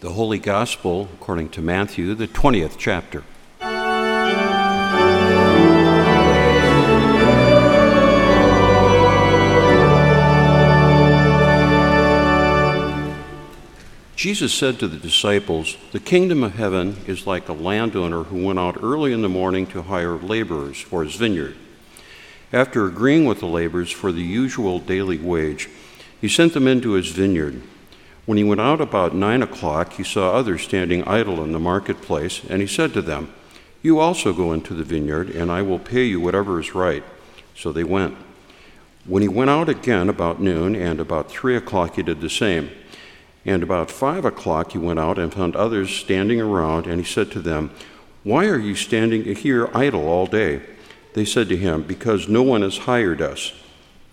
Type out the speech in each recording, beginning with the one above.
The Holy Gospel, according to Matthew, the 20th chapter. Jesus said to the disciples, The kingdom of heaven is like a landowner who went out early in the morning to hire laborers for his vineyard. After agreeing with the laborers for the usual daily wage, he sent them into his vineyard. When he went out about nine o'clock, he saw others standing idle in the marketplace, and he said to them, You also go into the vineyard, and I will pay you whatever is right. So they went. When he went out again about noon, and about three o'clock, he did the same. And about five o'clock, he went out and found others standing around, and he said to them, Why are you standing here idle all day? They said to him, Because no one has hired us.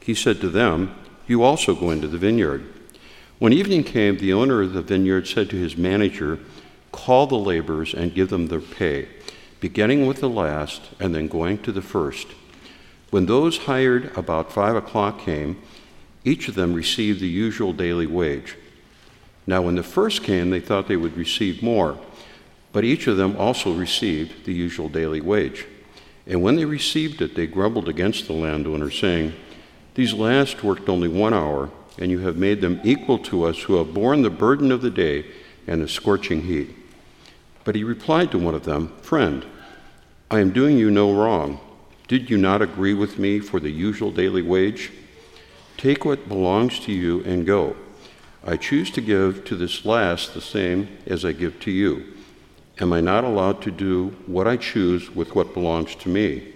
He said to them, You also go into the vineyard. When evening came, the owner of the vineyard said to his manager, Call the laborers and give them their pay, beginning with the last and then going to the first. When those hired about five o'clock came, each of them received the usual daily wage. Now, when the first came, they thought they would receive more, but each of them also received the usual daily wage. And when they received it, they grumbled against the landowner, saying, These last worked only one hour and you have made them equal to us who have borne the burden of the day and the scorching heat. But he replied to one of them, Friend, I am doing you no wrong. Did you not agree with me for the usual daily wage? Take what belongs to you and go. I choose to give to this last the same as I give to you. Am I not allowed to do what I choose with what belongs to me?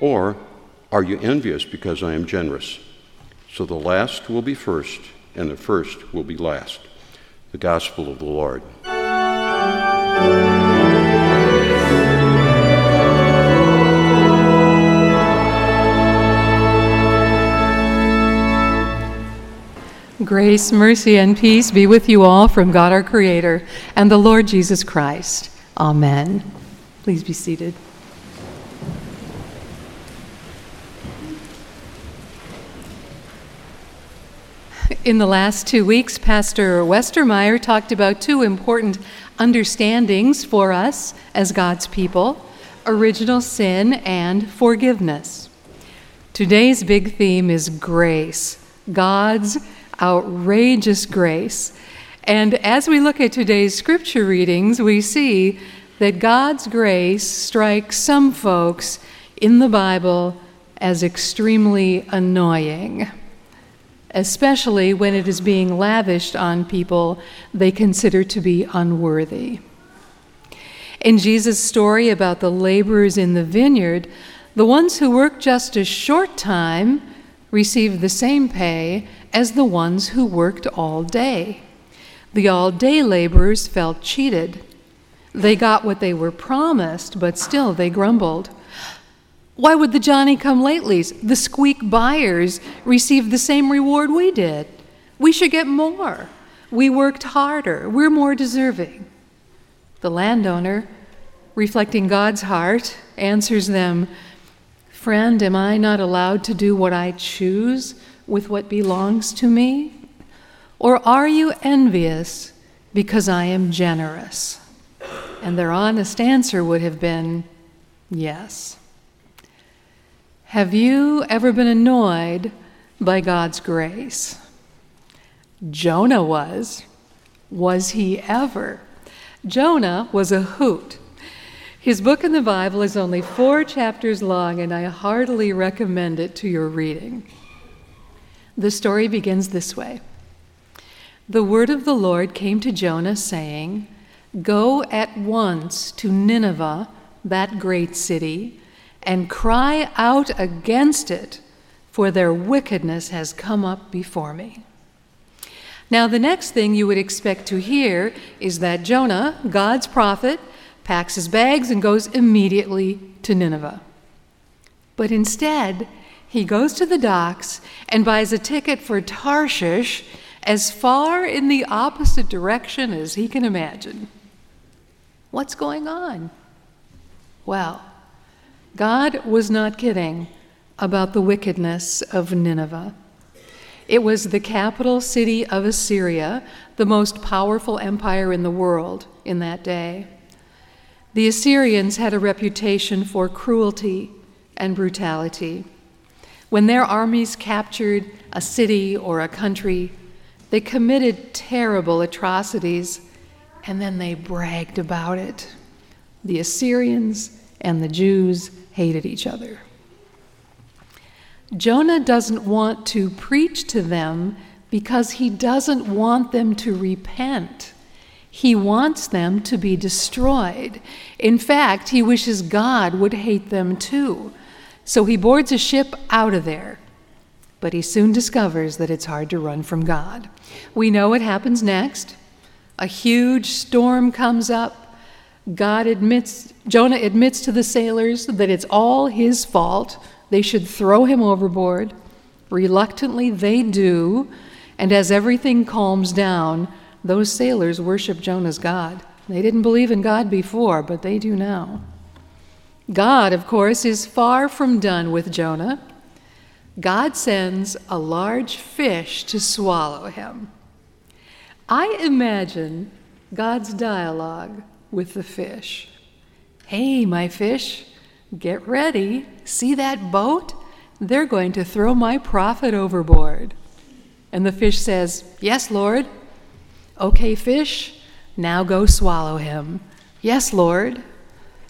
Or are you envious because I am generous? So the last will be first, and the first will be last. The Gospel of the Lord. Grace, mercy, and peace be with you all from God our Creator and the Lord Jesus Christ. Amen. Please be seated. In the last two weeks, Pastor Westermeyer talked about two important understandings for us as God's people original sin and forgiveness. Today's big theme is grace, God's outrageous grace. And as we look at today's scripture readings, we see that God's grace strikes some folks in the Bible as extremely annoying especially when it is being lavished on people they consider to be unworthy. In Jesus' story about the laborers in the vineyard, the ones who worked just a short time received the same pay as the ones who worked all day. The all day laborers felt cheated. They got what they were promised, but still they grumbled. Why would the Johnny come latelys, the squeak buyers, receive the same reward we did? We should get more. We worked harder. We're more deserving. The landowner, reflecting God's heart, answers them Friend, am I not allowed to do what I choose with what belongs to me? Or are you envious because I am generous? And their honest answer would have been yes. Have you ever been annoyed by God's grace? Jonah was. Was he ever? Jonah was a hoot. His book in the Bible is only four chapters long, and I heartily recommend it to your reading. The story begins this way The word of the Lord came to Jonah, saying, Go at once to Nineveh, that great city and cry out against it, for their wickedness has come up before me. Now, the next thing you would expect to hear is that Jonah, God's prophet, packs his bags and goes immediately to Nineveh. But instead, he goes to the docks and buys a ticket for Tarshish as far in the opposite direction as he can imagine. What's going on? Well, God was not kidding about the wickedness of Nineveh. It was the capital city of Assyria, the most powerful empire in the world in that day. The Assyrians had a reputation for cruelty and brutality. When their armies captured a city or a country, they committed terrible atrocities and then they bragged about it. The Assyrians and the Jews hated each other. Jonah doesn't want to preach to them because he doesn't want them to repent. He wants them to be destroyed. In fact, he wishes God would hate them too. So he boards a ship out of there. But he soon discovers that it's hard to run from God. We know what happens next. A huge storm comes up. God admits, Jonah admits to the sailors that it's all his fault they should throw him overboard. Reluctantly, they do. And as everything calms down, those sailors worship Jonah's God. They didn't believe in God before, but they do now. God, of course, is far from done with Jonah. God sends a large fish to swallow him. I imagine God's dialogue with the fish. Hey, my fish, Get ready. See that boat? They're going to throw my prophet overboard. And the fish says, Yes, Lord. Okay, fish, now go swallow him. Yes, Lord.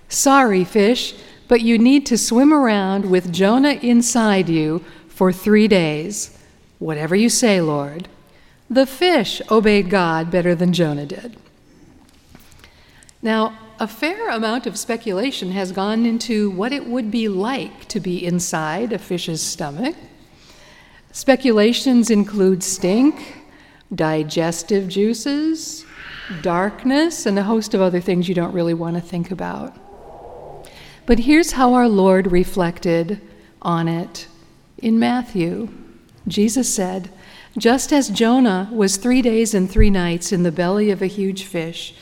Sorry, fish, but you need to swim around with Jonah inside you for three days. Whatever you say, Lord. The fish obeyed God better than Jonah did. Now, a fair amount of speculation has gone into what it would be like to be inside a fish's stomach. Speculations include stink, digestive juices, darkness, and a host of other things you don't really want to think about. But here's how our Lord reflected on it in Matthew. Jesus said, Just as Jonah was three days and three nights in the belly of a huge fish,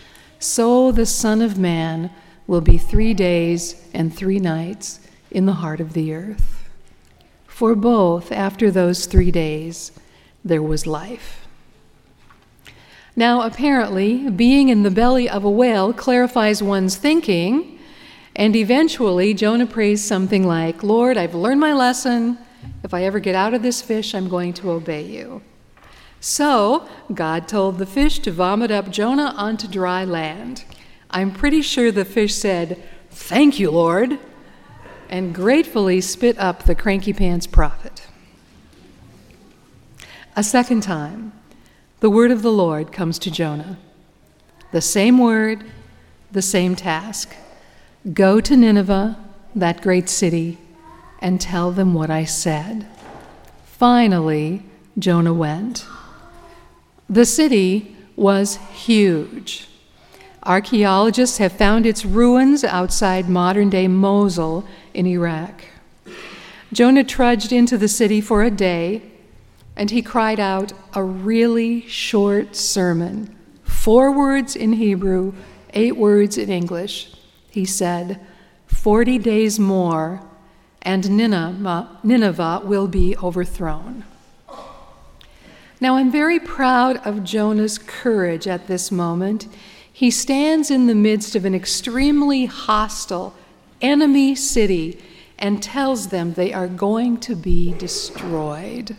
so the Son of Man will be three days and three nights in the heart of the earth. For both, after those three days, there was life. Now, apparently, being in the belly of a whale clarifies one's thinking, and eventually Jonah prays something like, Lord, I've learned my lesson. If I ever get out of this fish, I'm going to obey you. So God told the fish to vomit up Jonah onto dry land. I'm pretty sure the fish said, Thank you, Lord, and gratefully spit up the cranky pants prophet. A second time, the word of the Lord comes to Jonah. The same word, the same task. Go to Nineveh, that great city, and tell them what I said. Finally, Jonah went. The city was huge. Archaeologists have found its ruins outside modern day Mosul in Iraq. Jonah trudged into the city for a day and he cried out a really short sermon four words in Hebrew, eight words in English. He said, 40 days more, and Nineveh, Nineveh will be overthrown. Now, I'm very proud of Jonah's courage at this moment. He stands in the midst of an extremely hostile enemy city and tells them they are going to be destroyed.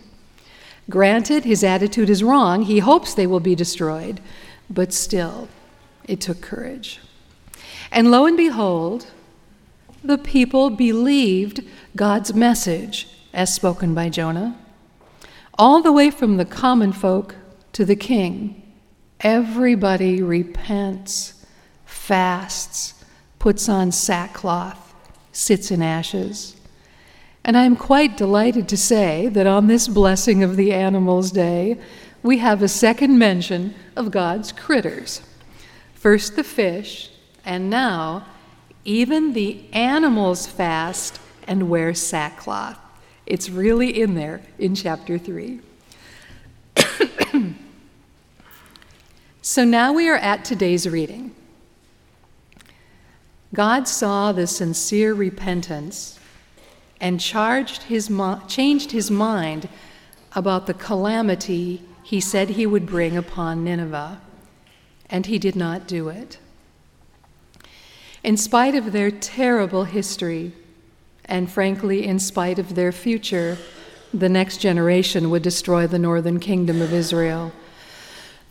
Granted, his attitude is wrong. He hopes they will be destroyed, but still, it took courage. And lo and behold, the people believed God's message as spoken by Jonah all the way from the common folk to the king. Everybody repents, fasts, puts on sackcloth, sits in ashes. And I am quite delighted to say that on this blessing of the Animals Day, we have a second mention of God's critters. First the fish, and now even the animals fast and wear sackcloth. It's really in there in chapter 3. so now we are at today's reading. God saw the sincere repentance and his changed his mind about the calamity he said he would bring upon Nineveh, and he did not do it. In spite of their terrible history, and frankly, in spite of their future, the next generation would destroy the northern kingdom of Israel.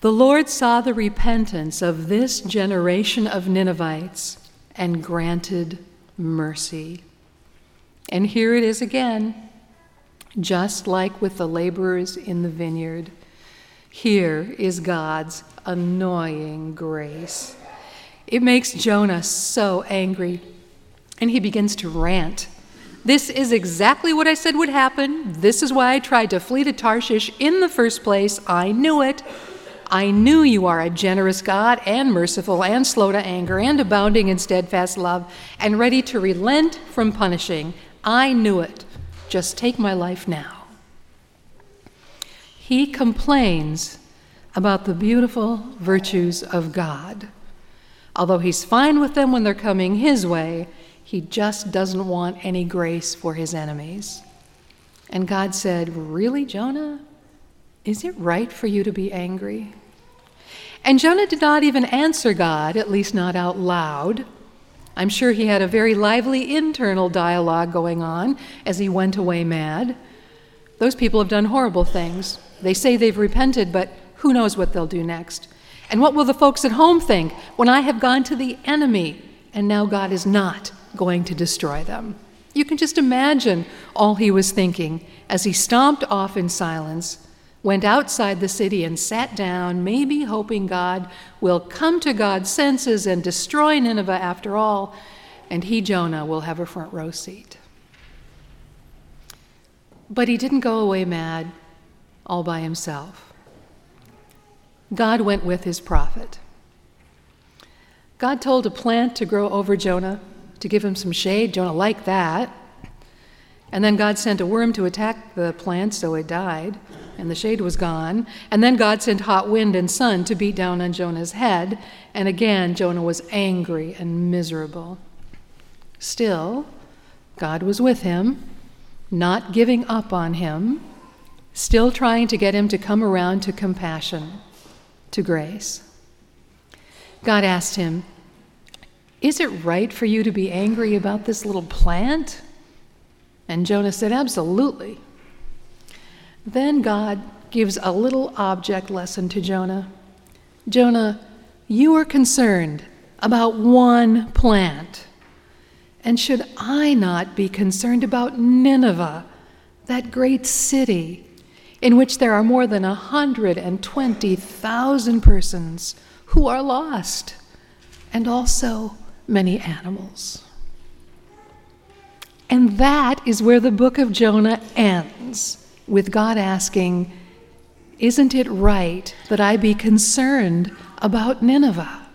The Lord saw the repentance of this generation of Ninevites and granted mercy. And here it is again, just like with the laborers in the vineyard. Here is God's annoying grace. It makes Jonah so angry, and he begins to rant. This is exactly what I said would happen. This is why I tried to flee to Tarshish in the first place. I knew it. I knew you are a generous God and merciful and slow to anger and abounding in steadfast love and ready to relent from punishing. I knew it. Just take my life now. He complains about the beautiful virtues of God. Although he's fine with them when they're coming his way, he just doesn't want any grace for his enemies. And God said, Really, Jonah? Is it right for you to be angry? And Jonah did not even answer God, at least not out loud. I'm sure he had a very lively internal dialogue going on as he went away mad. Those people have done horrible things. They say they've repented, but who knows what they'll do next? And what will the folks at home think when I have gone to the enemy and now God is not going to destroy them? You can just imagine all he was thinking as he stomped off in silence went outside the city and sat down, maybe hoping God will come to God's senses and destroy Nineveh after all, and he, Jonah, will have a front row seat. But he didn't go away mad all by himself. God went with his prophet. God told a plant to grow over Jonah to give him some shade. Jonah liked that. And then God sent a worm to attack the plant, so it died and the shade was gone. And then God sent hot wind and sun to beat down on Jonah's head, and again Jonah was angry and miserable. Still, God was with him, not giving up on him, still trying to get him to come around to compassion, to grace. God asked him, Is it right for you to be angry about this little plant? And Jonah said, Absolutely. Then God gives a little object lesson to Jonah. Jonah, you are concerned about one plant. And should I not be concerned about Nineveh, that great city in which there are more than 120,000 persons who are lost, and also many animals? And that is where the book of Jonah ends with God asking, Isn't it right that I be concerned about Nineveh?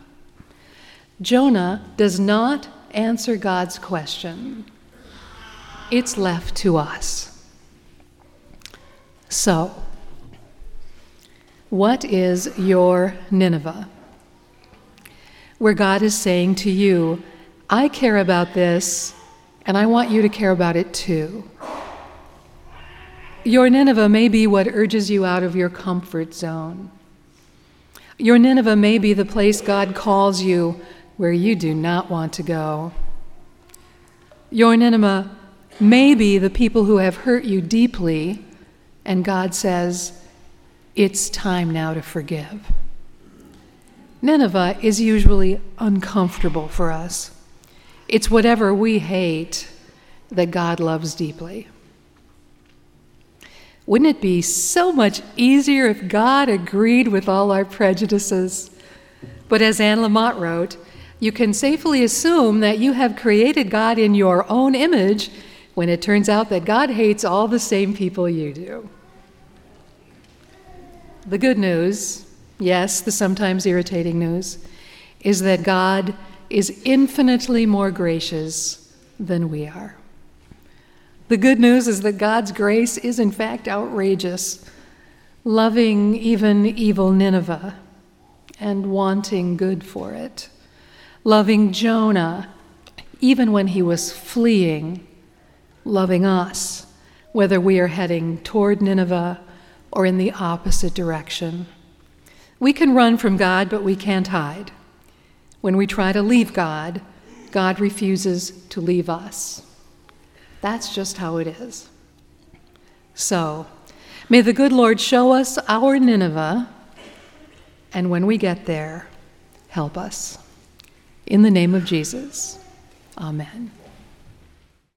Jonah does not answer God's question, it's left to us. So, what is your Nineveh? Where God is saying to you, I care about this, and I want you to care about it too. Your Nineveh may be what urges you out of your comfort zone. Your Nineveh may be the place God calls you where you do not want to go. Your Nineveh may be the people who have hurt you deeply, and God says, It's time now to forgive. Nineveh is usually uncomfortable for us. It's whatever we hate that God loves deeply. Wouldn't it be so much easier if God agreed with all our prejudices? But as Anne Lamott wrote, you can safely assume that you have created God in your own image when it turns out that God hates all the same people you do. The good news, yes, the sometimes irritating news, is that God is infinitely more gracious than we are. The good news is that God's grace is, in fact, outrageous, loving even evil Nineveh and wanting good for it, loving Jonah even when he was fleeing, loving us, whether we are heading toward Nineveh or in the opposite direction. We can run from God, but we can't hide. When we try to leave God, God refuses to leave us. That's just how it is. So, may the good Lord show us our Nineveh, and when we get there, help us. In the name of Jesus, amen.